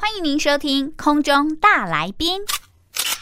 欢迎您收听空中大来宾，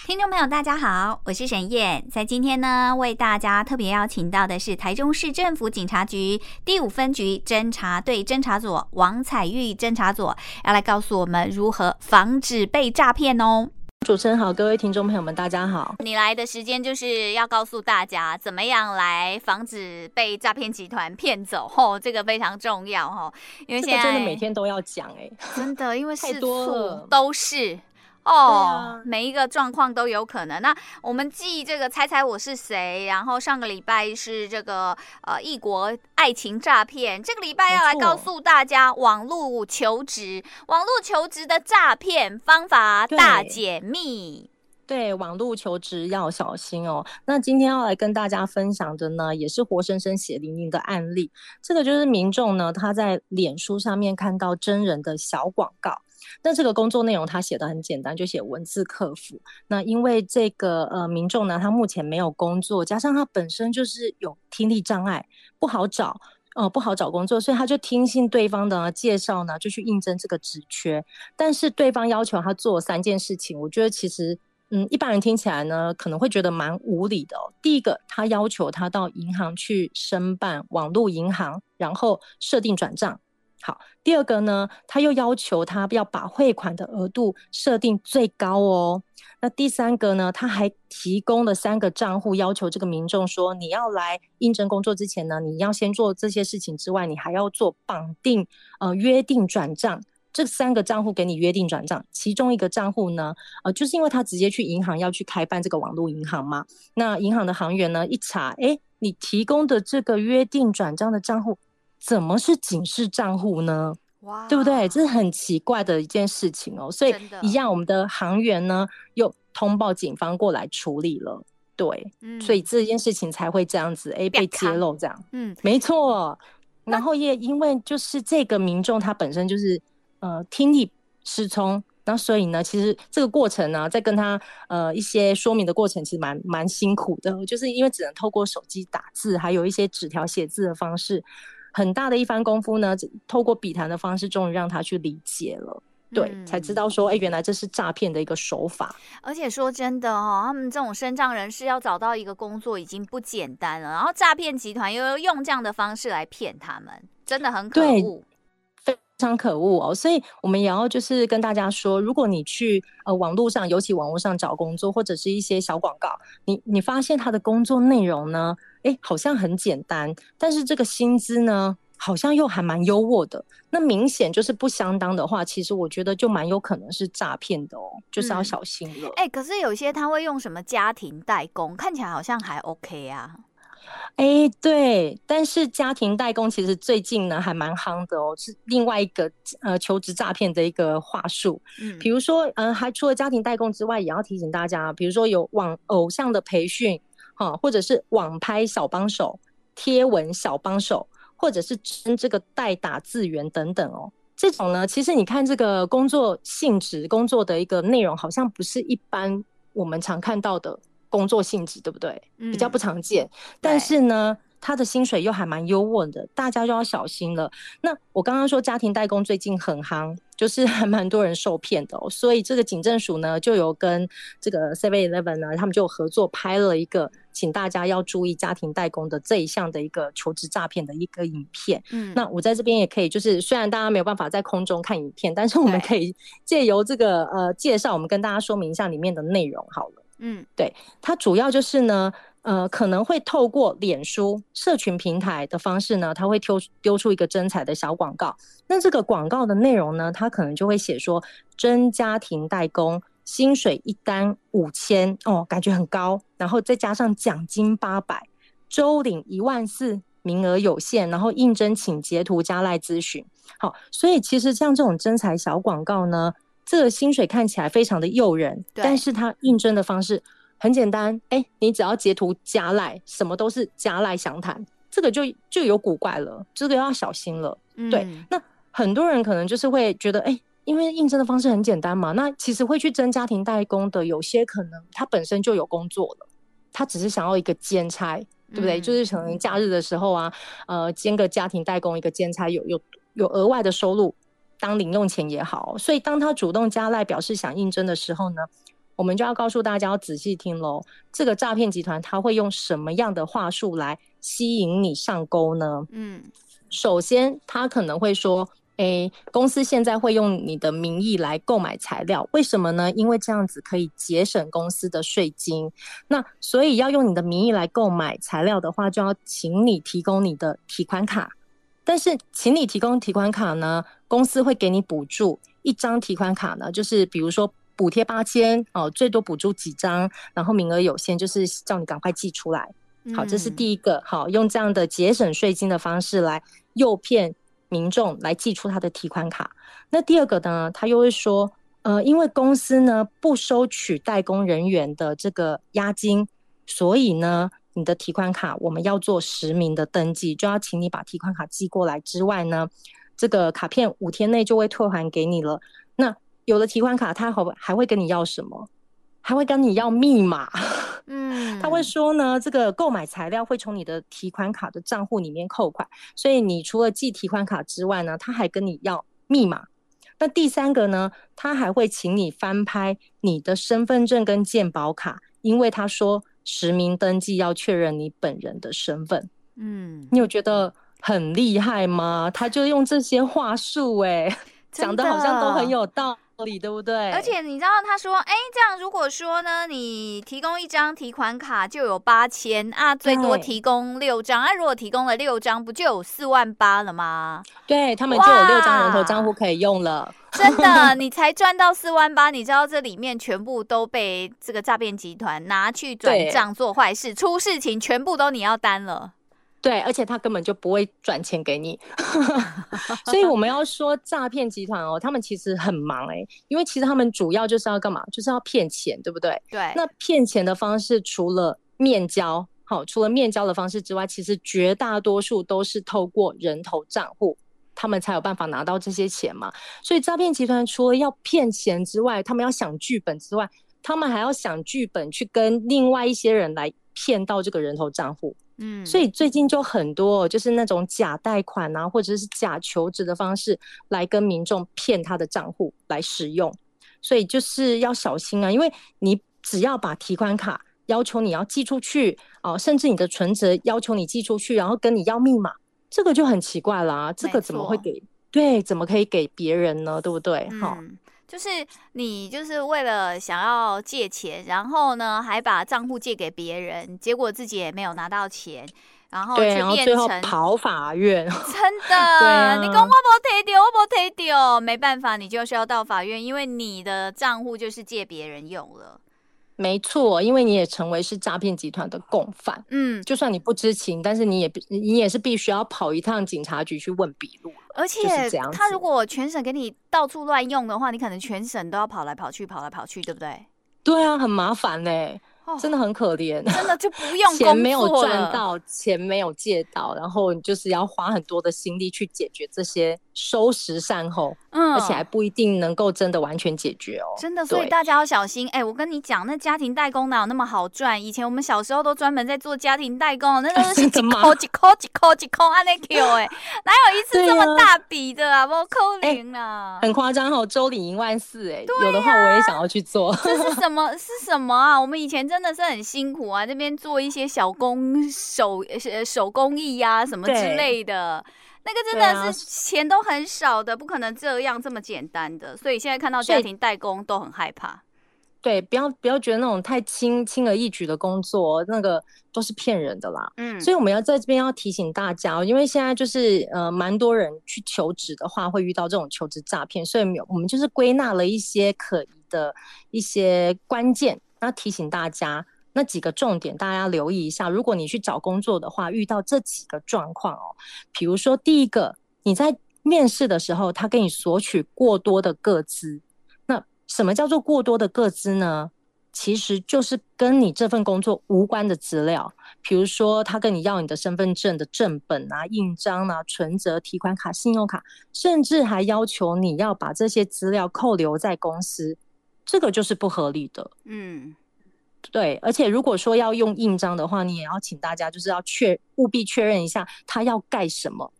听众朋友，大家好，我是沈燕，在今天呢，为大家特别邀请到的是台中市政府警察局第五分局侦查队侦查组王彩玉侦查组，要来告诉我们如何防止被诈骗哦。主持人好，各位听众朋友们，大家好。你来的时间就是要告诉大家，怎么样来防止被诈骗集团骗走吼，这个非常重要吼，因为现在、这个、真的每天都要讲哎，真的，因为 太多了都是。哦、啊，每一个状况都有可能。那我们继这个猜猜我是谁，然后上个礼拜是这个呃异国爱情诈骗，这个礼拜要来告诉大家网络求职，网络求职的诈骗方法大解密。对，对网络求职要小心哦。那今天要来跟大家分享的呢，也是活生生血淋淋的案例。这个就是民众呢，他在脸书上面看到真人的小广告。那这个工作内容他写的很简单，就写文字客服。那因为这个呃民众呢，他目前没有工作，加上他本身就是有听力障碍，不好找，呃不好找工作，所以他就听信对方的介绍呢，就去应征这个职缺。但是对方要求他做三件事情，我觉得其实嗯一般人听起来呢，可能会觉得蛮无理的哦。第一个，他要求他到银行去申办网络银行，然后设定转账。好，第二个呢，他又要求他要把汇款的额度设定最高哦。那第三个呢，他还提供了三个账户，要求这个民众说，你要来应征工作之前呢，你要先做这些事情之外，你还要做绑定呃约定转账，这三个账户给你约定转账。其中一个账户呢，呃，就是因为他直接去银行要去开办这个网络银行嘛，那银行的行员呢一查，诶，你提供的这个约定转账的账户。怎么是警示账户呢？哇，对不对？这是很奇怪的一件事情哦。所以一样，我们的航员呢又通报警方过来处理了。对，嗯，所以这件事情才会这样子，哎，被揭露这样。嗯，没错。然后也因为就是这个民众他本身就是呃听力失聪，那所以呢，其实这个过程呢，在跟他呃一些说明的过程，其实蛮蛮辛苦的，就是因为只能透过手机打字，还有一些纸条写字的方式。很大的一番功夫呢，透过笔谈的方式，终于让他去理解了，对，嗯、才知道说，哎、欸，原来这是诈骗的一个手法。而且说真的哦，他们这种身障人士要找到一个工作已经不简单了，然后诈骗集团又用这样的方式来骗他们，真的很可恶，非常可恶哦。所以我们也要就是跟大家说，如果你去呃网络上，尤其网络上找工作，或者是一些小广告，你你发现他的工作内容呢？哎，好像很简单，但是这个薪资呢，好像又还蛮优渥的。那明显就是不相当的话，其实我觉得就蛮有可能是诈骗的哦，就是要小心了。哎、嗯，可是有些他会用什么家庭代工，看起来好像还 OK 啊。哎，对，但是家庭代工其实最近呢还蛮夯的哦，是另外一个呃求职诈骗的一个话术。嗯，比如说，嗯、呃，还除了家庭代工之外，也要提醒大家，比如说有网偶像的培训。哈，或者是网拍小帮手、贴文小帮手，或者是称这个代打字员等等哦。这种呢，其实你看这个工作性质、工作的一个内容，好像不是一般我们常看到的工作性质，对不对？嗯，比较不常见。但是呢，他的薪水又还蛮优渥的，大家就要小心了。那我刚刚说家庭代工最近很夯，就是还蛮多人受骗的哦。所以这个警政署呢，就有跟这个 Seven Eleven 呢，他们就合作拍了一个，请大家要注意家庭代工的这一项的一个求职诈骗的一个影片。嗯，那我在这边也可以，就是虽然大家没有办法在空中看影片，但是我们可以借由这个呃介绍，我们跟大家说明一下里面的内容好了。嗯，对，它主要就是呢。呃，可能会透过脸书社群平台的方式呢，他会丢丢出一个真彩的小广告。那这个广告的内容呢，他可能就会写说，真家庭代工，薪水一单五千哦，感觉很高，然后再加上奖金八百，周领一万四，名额有限，然后应征请截图加赖咨询。好，所以其实像这种真才小广告呢，这个薪水看起来非常的诱人，但是它应征的方式。很简单，哎、欸，你只要截图加赖，什么都是加赖详谈，这个就就有古怪了，这个要小心了。嗯、对，那很多人可能就是会觉得，哎、欸，因为应征的方式很简单嘛，那其实会去争家庭代工的，有些可能他本身就有工作了，他只是想要一个兼差，对不对？嗯、就是可能假日的时候啊，呃，兼个家庭代工一个兼差，有有有额外的收入。当零用钱也好。所以当他主动加赖表示想应征的时候呢，我们就要告诉大家要仔细听喽。这个诈骗集团他会用什么样的话术来吸引你上钩呢？嗯，首先他可能会说。诶，公司现在会用你的名义来购买材料，为什么呢？因为这样子可以节省公司的税金。那所以要用你的名义来购买材料的话，就要请你提供你的提款卡。但是，请你提供提款卡呢，公司会给你补助。一张提款卡呢，就是比如说补贴八千哦，最多补助几张，然后名额有限，就是叫你赶快寄出来。好，这是第一个。好，用这样的节省税金的方式来诱骗。民众来寄出他的提款卡，那第二个呢，他又会说，呃，因为公司呢不收取代工人员的这个押金，所以呢，你的提款卡我们要做实名的登记，就要请你把提款卡寄过来之外呢，这个卡片五天内就会退还给你了。那有的提款卡他还还会跟你要什么？还会跟你要密码。嗯，他会说呢，这个购买材料会从你的提款卡的账户里面扣款，所以你除了寄提款卡之外呢，他还跟你要密码。那第三个呢，他还会请你翻拍你的身份证跟健保卡，因为他说实名登记要确认你本人的身份。嗯，你有觉得很厉害吗？他就用这些话术，哎，讲的好像都很有道理对不对？而且你知道他说，哎，这样如果说呢，你提供一张提款卡就有八千啊，最多提供六张啊，如果提供了六张，不就有四万八了吗？对，他们就有六张人头账户可以用了。真的，你才赚到四万八，你知道这里面全部都被这个诈骗集团拿去转账做坏事，出事情全部都你要担了。对，而且他根本就不会转钱给你，所以我们要说诈骗集团哦，他们其实很忙哎，因为其实他们主要就是要干嘛？就是要骗钱，对不对？对。那骗钱的方式除了面交，好，除了面交的方式之外，其实绝大多数都是透过人头账户，他们才有办法拿到这些钱嘛。所以诈骗集团除了要骗钱之外，他们要想剧本之外，他们还要想剧本去跟另外一些人来骗到这个人头账户。嗯，所以最近就很多，就是那种假贷款啊，或者是假求职的方式来跟民众骗他的账户来使用，所以就是要小心啊，因为你只要把提款卡要求你要寄出去啊，甚至你的存折要求你寄出去，然后跟你要密码，这个就很奇怪啦，这个怎么会给？对，怎么可以给别人呢？对不对？哈、嗯。就是你就是为了想要借钱，然后呢还把账户借给别人，结果自己也没有拿到钱，然后去变成跑法院。真的，啊、你跟我没提掉，我没提掉，没办法，你就需要到法院，因为你的账户就是借别人用了。没错，因为你也成为是诈骗集团的共犯。嗯，就算你不知情，但是你也你也是必须要跑一趟警察局去问笔录。而且他如果全省给你到处乱用的话，你可能全省都要跑来跑去，跑来跑去，对不对？对啊，很麻烦嘞、欸。真的很可怜，真的就不用钱没有赚到，钱没有借到，然后你就是要花很多的心力去解决这些收拾善后，嗯，而且还不一定能够真的完全解决哦。真的，所以大家要小心。哎、欸，我跟你讲，那家庭代工哪有那么好赚？以前我们小时候都专门在做家庭代工，那都是几扣几扣几扣几扣按那 Q 哎，哪有一次这么大笔的啊？不扣零啊，很夸张哦，周领一万四哎、啊，有的话我也想要去做。这是什么？是什么啊？我们以前真的。是很辛苦啊！这边做一些小工手呃手工艺呀、啊，什么之类的，那个真的是钱都很少的，不可能这样这么简单的。所以现在看到家庭代工都很害怕。对，不要不要觉得那种太轻轻而易举的工作，那个都是骗人的啦。嗯，所以我们要在这边要提醒大家，因为现在就是呃，蛮多人去求职的话，会遇到这种求职诈骗，所以我们就是归纳了一些可疑的一些关键。那提醒大家，那几个重点，大家留意一下。如果你去找工作的话，遇到这几个状况哦，比如说第一个，你在面试的时候，他跟你索取过多的个资。那什么叫做过多的个资呢？其实就是跟你这份工作无关的资料，比如说他跟你要你的身份证的正本啊、印章啊、存折、提款卡、信用卡，甚至还要求你要把这些资料扣留在公司。这个就是不合理的，嗯，对，而且如果说要用印章的话，你也要请大家就是要确务必确认一下他要盖什么，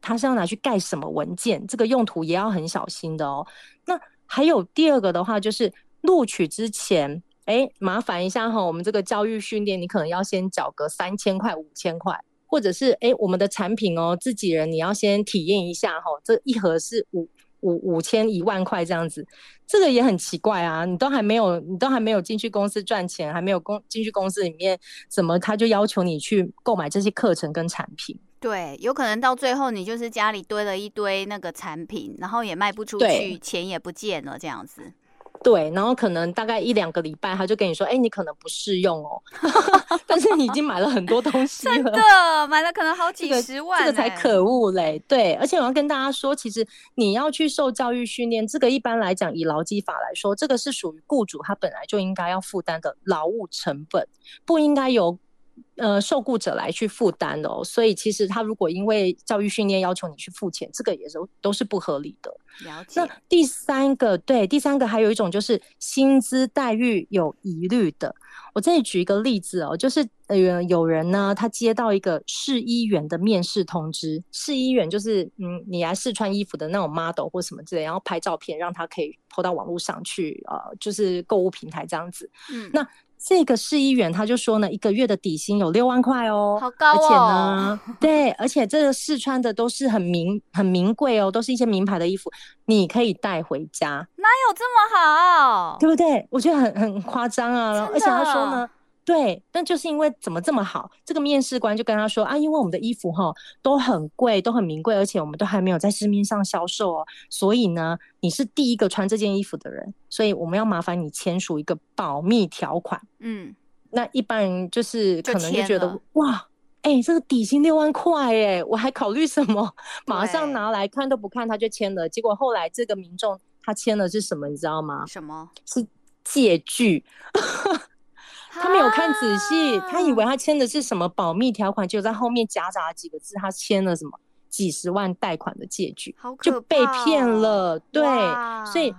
它是要拿去盖什么文件，这个用途也要很小心的哦。那还有第二个的话，就是录取之前，哎，麻烦一下哈，我们这个教育训练，你可能要先缴个三千块、五千块，或者是哎，我们的产品哦，自己人你要先体验一下哈，这一盒是五。五五千一万块这样子，这个也很奇怪啊！你都还没有，你都还没有进去公司赚钱，还没有公进去公司里面，怎么他就要求你去购买这些课程跟产品？对，有可能到最后你就是家里堆了一堆那个产品，然后也卖不出去，钱也不见了这样子。对，然后可能大概一两个礼拜，他就跟你说：“哎，你可能不适用哦。”但是你已经买了很多东西了，真的买了可能好几十万，这个，这个才可恶嘞。对，而且我要跟大家说，其实你要去受教育训练，这个一般来讲，以劳基法来说，这个是属于雇主他本来就应该要负担的劳务成本，不应该由。呃，受雇者来去负担的哦，所以其实他如果因为教育训练要求你去付钱，这个也是都是不合理的。了解。那第三个，对，第三个还有一种就是薪资待遇有疑虑的。我这里举一个例子哦，就是呃，有人呢，他接到一个试衣员的面试通知，试衣员就是嗯，你来试穿衣服的那种 model 或什么之类，然后拍照片让他可以 po 到网络上去，呃，就是购物平台这样子。嗯，那。这个市议员他就说呢，一个月的底薪有六万块哦，好高哦。而且呢，对，而且这个试穿的都是很名很名贵哦，都是一些名牌的衣服，你可以带回家。哪有这么好？对不对？我觉得很很夸张啊。而且他说呢。对，但就是因为怎么这么好，这个面试官就跟他说啊，因为我们的衣服哈都很贵，都很名贵，而且我们都还没有在市面上销售哦，所以呢，你是第一个穿这件衣服的人，所以我们要麻烦你签署一个保密条款。嗯，那一般人就是可能就觉得哇，哎、欸，这个底薪六万块，哎，我还考虑什么？马上拿来看都不看他就签了，结果后来这个民众他签的是什么，你知道吗？什么？是借据。他没有看仔细，他以为他签的是什么保密条款，就在后面夹杂几个字，他签了什么几十万贷款的借据，就被骗了。对，所以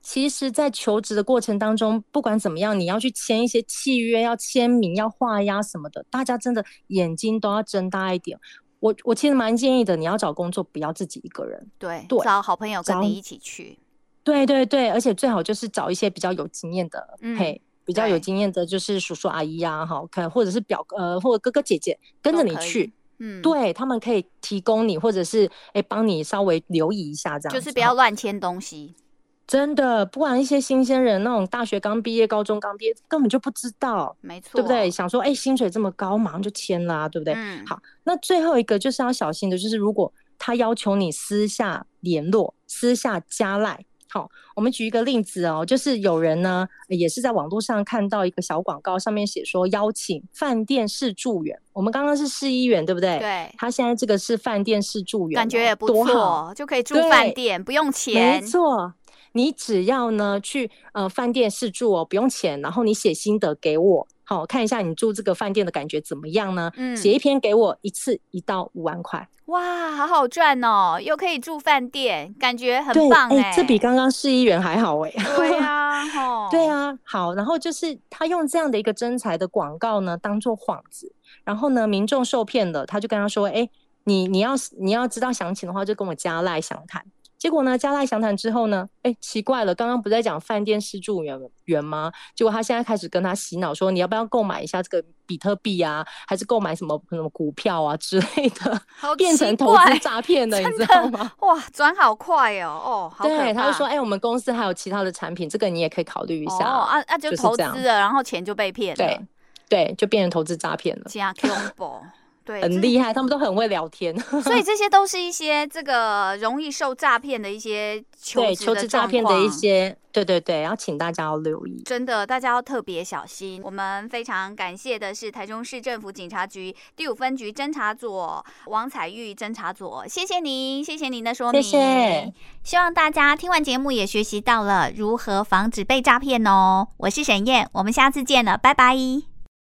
其实，在求职的过程当中，不管怎么样，你要去签一些契约，要签名，要画押什么的，大家真的眼睛都要睁大一点。我我其实蛮建议的，你要找工作不要自己一个人，对，对找好朋友跟你一起去。对对对，而且最好就是找一些比较有经验的，嗯、嘿。比较有经验的，就是叔叔阿姨呀，哈，可能或者是表呃，或者哥哥姐姐跟着你去，嗯，对他们可以提供你，或者是哎帮你稍微留意一下，这样就是不要乱签东西。真的，不然一些新鲜人，那种大学刚毕业、高中刚毕业，根本就不知道，没错，对不对？想说哎，薪水这么高，马上就签啦，对不对？嗯，好，那最后一个就是要小心的，就是如果他要求你私下联络、私下加赖。好，我们举一个例子哦，就是有人呢，也是在网络上看到一个小广告，上面写说邀请饭店试住员。我们刚刚是试衣员，对不对？对。他现在这个是饭店试住员，感觉也不错，就可以住饭店，不用钱。没错，你只要呢去呃饭店试住哦，不用钱，然后你写心得给我。好，看一下你住这个饭店的感觉怎么样呢？嗯，写一篇给我，一次一到五万块。哇，好好赚哦，又可以住饭店，感觉很棒哎、欸。这比刚刚市议员还好哎。对啊，对啊，好。然后就是他用这样的一个真才的广告呢，当做幌子，然后呢，民众受骗了，他就跟他说：“哎，你你要你要知道详情的话，就跟我加赖详谈。”结果呢，加赖详谈之后呢，哎，奇怪了，刚刚不在讲饭店试住员员吗？结果他现在开始跟他洗脑说，你要不要购买一下这个比特币啊，还是购买什么什么股票啊之类的，变成投资诈骗的，你知道吗？哇，转好快哦，哦，好对，他就说，哎，我们公司还有其他的产品，这个你也可以考虑一下。哦，啊啊，就投资了，然后钱就被骗了，对对，就变成投资诈骗了。加恐怖。对，很厉害，他们都很会聊天，所以这些都 是一些这个容易受诈骗的一些求职求职诈骗的一些，对对对，然后请大家要留意，真的，大家要特别小心。我们非常感谢的是台中市政府警察局第五分局侦查组王彩玉侦查组，谢谢您，谢谢您的说明，谢谢。希望大家听完节目也学习到了如何防止被诈骗哦。我是沈燕，我们下次见了，拜拜。